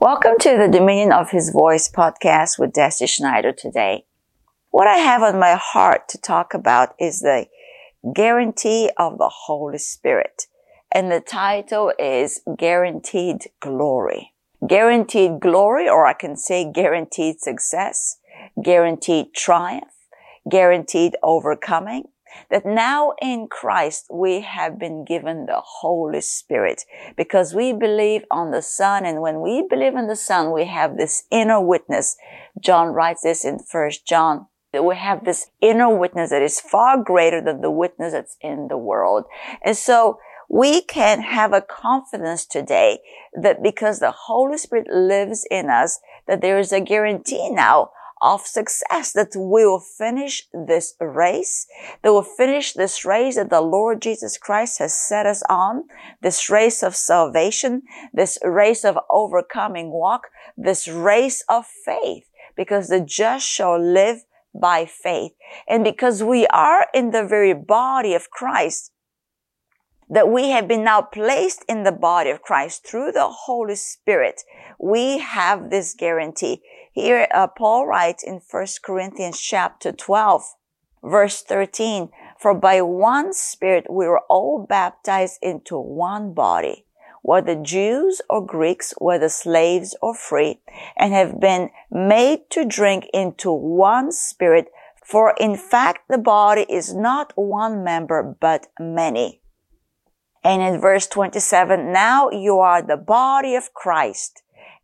Welcome to the Dominion of His Voice podcast with Deci Schneider today. What I have on my heart to talk about is the guarantee of the Holy Spirit. And the title is Guaranteed Glory. Guaranteed glory, or I can say guaranteed success, guaranteed triumph, guaranteed overcoming, that now in Christ we have been given the Holy Spirit because we believe on the Son. And when we believe in the Son, we have this inner witness. John writes this in First John. That we have this inner witness that is far greater than the witness that's in the world. And so we can have a confidence today that because the Holy Spirit lives in us, that there is a guarantee now of success that we will finish this race, that we'll finish this race that the Lord Jesus Christ has set us on, this race of salvation, this race of overcoming walk, this race of faith, because the just shall live by faith. And because we are in the very body of Christ, that we have been now placed in the body of Christ through the Holy Spirit, we have this guarantee. Here, uh, Paul writes in 1 Corinthians chapter 12, verse 13, for by one Spirit we were all baptized into one body, whether Jews or Greeks, whether slaves or free, and have been made to drink into one Spirit. For in fact, the body is not one member, but many. And in verse 27, now you are the body of Christ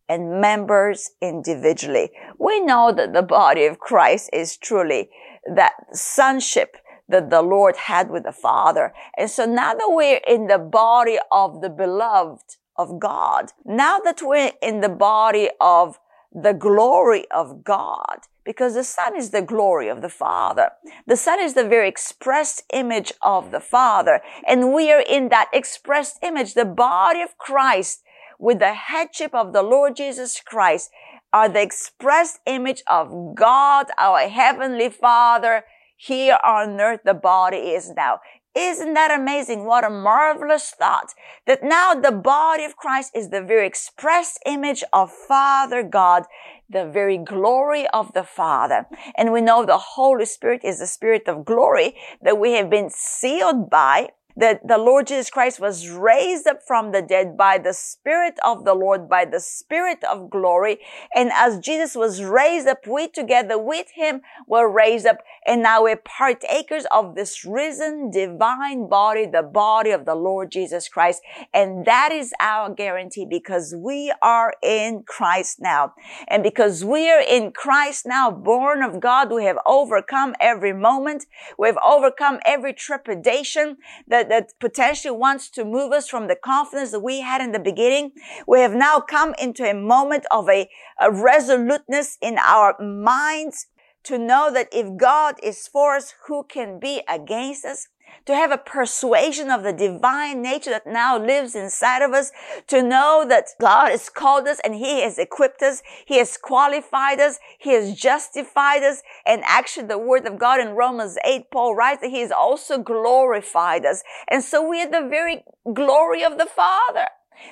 and members individually. We know that the body of Christ is truly that sonship that the Lord had with the Father. And so now that we're in the body of the beloved of God, now that we're in the body of the glory of God, because the Son is the glory of the Father. The Son is the very expressed image of the Father. And we are in that expressed image, the body of Christ with the headship of the Lord Jesus Christ are the express image of God, our heavenly Father. Here on earth, the body is now. Isn't that amazing? What a marvelous thought that now the body of Christ is the very express image of Father God, the very glory of the Father. And we know the Holy Spirit is the Spirit of glory that we have been sealed by that the Lord Jesus Christ was raised up from the dead by the Spirit of the Lord, by the Spirit of glory. And as Jesus was raised up, we together with him were raised up. And now we're partakers of this risen divine body, the body of the Lord Jesus Christ. And that is our guarantee because we are in Christ now. And because we are in Christ now, born of God, we have overcome every moment. We've overcome every trepidation that that, that potentially wants to move us from the confidence that we had in the beginning. We have now come into a moment of a, a resoluteness in our minds to know that if God is for us, who can be against us? To have a persuasion of the divine nature that now lives inside of us, to know that God has called us and He has equipped us, He has qualified us, He has justified us, and actually the word of God in Romans 8, Paul writes that He has also glorified us. And so we are the very glory of the Father.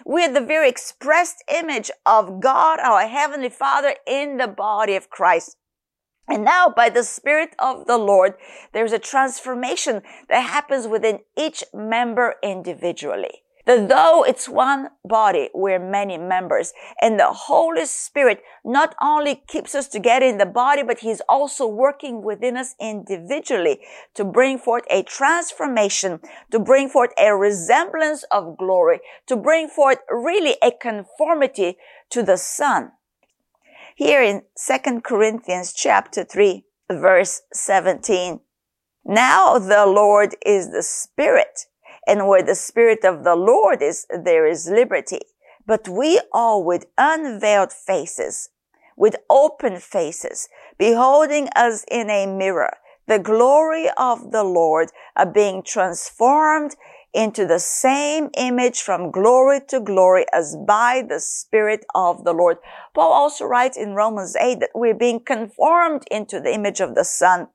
We are the very expressed image of God, our Heavenly Father, in the body of Christ. And now by the Spirit of the Lord, there's a transformation that happens within each member individually. That though it's one body, we're many members. And the Holy Spirit not only keeps us together in the body, but He's also working within us individually to bring forth a transformation, to bring forth a resemblance of glory, to bring forth really a conformity to the Son here in 2 Corinthians chapter 3 verse 17. Now the Lord is the Spirit, and where the Spirit of the Lord is, there is liberty. But we all with unveiled faces, with open faces, beholding us in a mirror, the glory of the Lord are being transformed into the same image from glory to glory as by the Spirit of the Lord. Paul also writes in Romans 8 that we're being conformed into the image of the Son.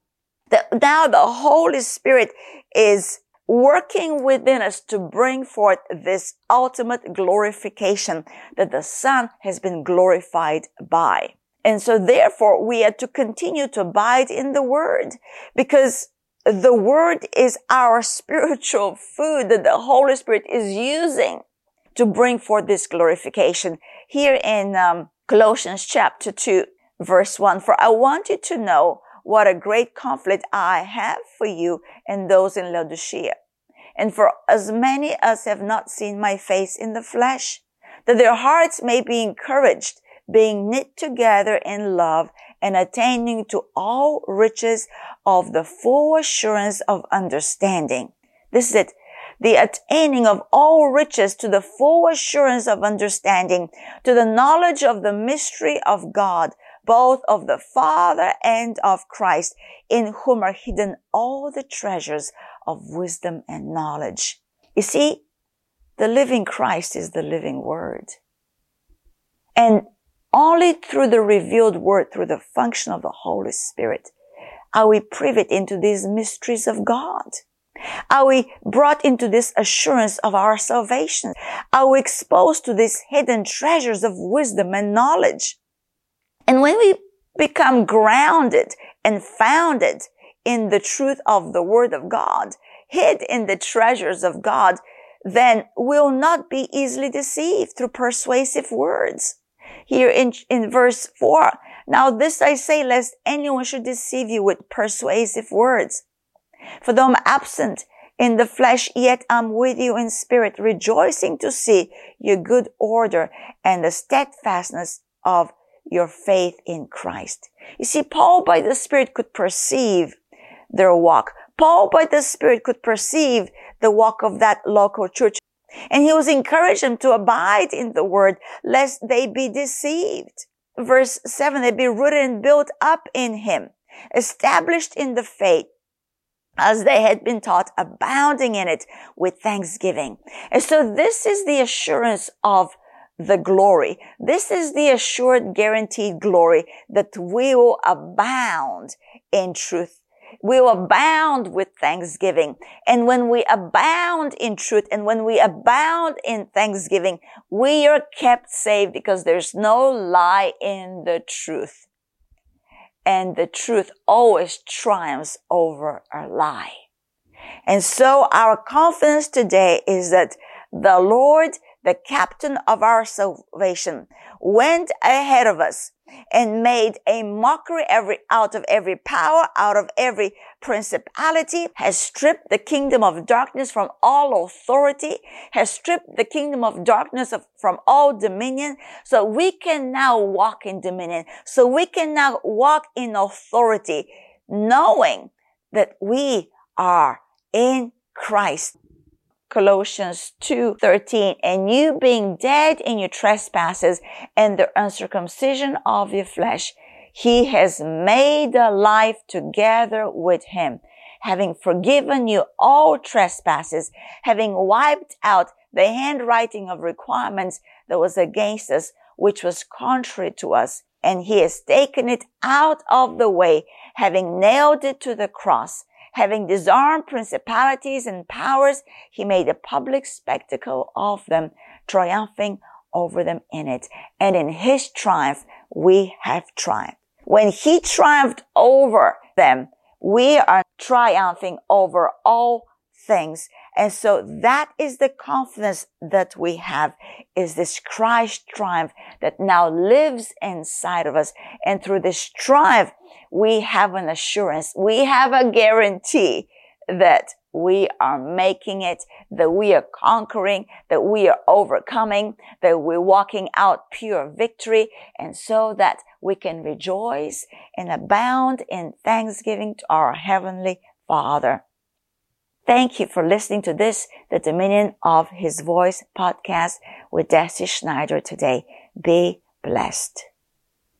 That now the Holy Spirit is working within us to bring forth this ultimate glorification that the Son has been glorified by. And so therefore we are to continue to abide in the Word because the Word is our spiritual food that the Holy Spirit is using to bring forth this glorification. Here in um, Colossians chapter 2, verse 1, for I want you to know what a great conflict I have for you and those in Laodicea. And for as many as have not seen my face in the flesh, that their hearts may be encouraged, being knit together in love and attaining to all riches of the full assurance of understanding. This is it. The attaining of all riches to the full assurance of understanding, to the knowledge of the mystery of God, both of the Father and of Christ, in whom are hidden all the treasures of wisdom and knowledge. You see, the living Christ is the living Word. And only through the revealed Word, through the function of the Holy Spirit, are we privy into these mysteries of God. Are we brought into this assurance of our salvation? Are we exposed to these hidden treasures of wisdom and knowledge? And when we become grounded and founded in the truth of the word of God, hid in the treasures of God, then we'll not be easily deceived through persuasive words. Here in, in verse four, now this I say lest anyone should deceive you with persuasive words. For though I'm absent in the flesh, yet I'm with you in spirit, rejoicing to see your good order and the steadfastness of your faith in Christ. You see, Paul by the Spirit could perceive their walk. Paul by the Spirit could perceive the walk of that local church. And he was encouraging them to abide in the word lest they be deceived. Verse seven, they be rooted and built up in him, established in the faith as they had been taught, abounding in it with thanksgiving. And so this is the assurance of the glory. This is the assured guaranteed glory that we will abound in truth. We will abound with thanksgiving. And when we abound in truth and when we abound in thanksgiving, we are kept safe because there's no lie in the truth. And the truth always triumphs over a lie. And so our confidence today is that the Lord the captain of our salvation, went ahead of us and made a mockery every, out of every power, out of every principality, has stripped the kingdom of darkness from all authority, has stripped the kingdom of darkness of, from all dominion. So we can now walk in dominion. So we can now walk in authority, knowing that we are in Christ. Colossians 2:13 and you being dead in your trespasses and the uncircumcision of your flesh he has made alive together with him having forgiven you all trespasses having wiped out the handwriting of requirements that was against us which was contrary to us and he has taken it out of the way having nailed it to the cross Having disarmed principalities and powers, he made a public spectacle of them, triumphing over them in it. And in his triumph, we have triumphed. When he triumphed over them, we are triumphing over all things. And so that is the confidence that we have is this Christ triumph that now lives inside of us. And through this triumph, we have an assurance. We have a guarantee that we are making it, that we are conquering, that we are overcoming, that we're walking out pure victory, and so that we can rejoice and abound in thanksgiving to our Heavenly Father. Thank you for listening to this, the Dominion of His Voice podcast with Deci Schneider today. Be blessed.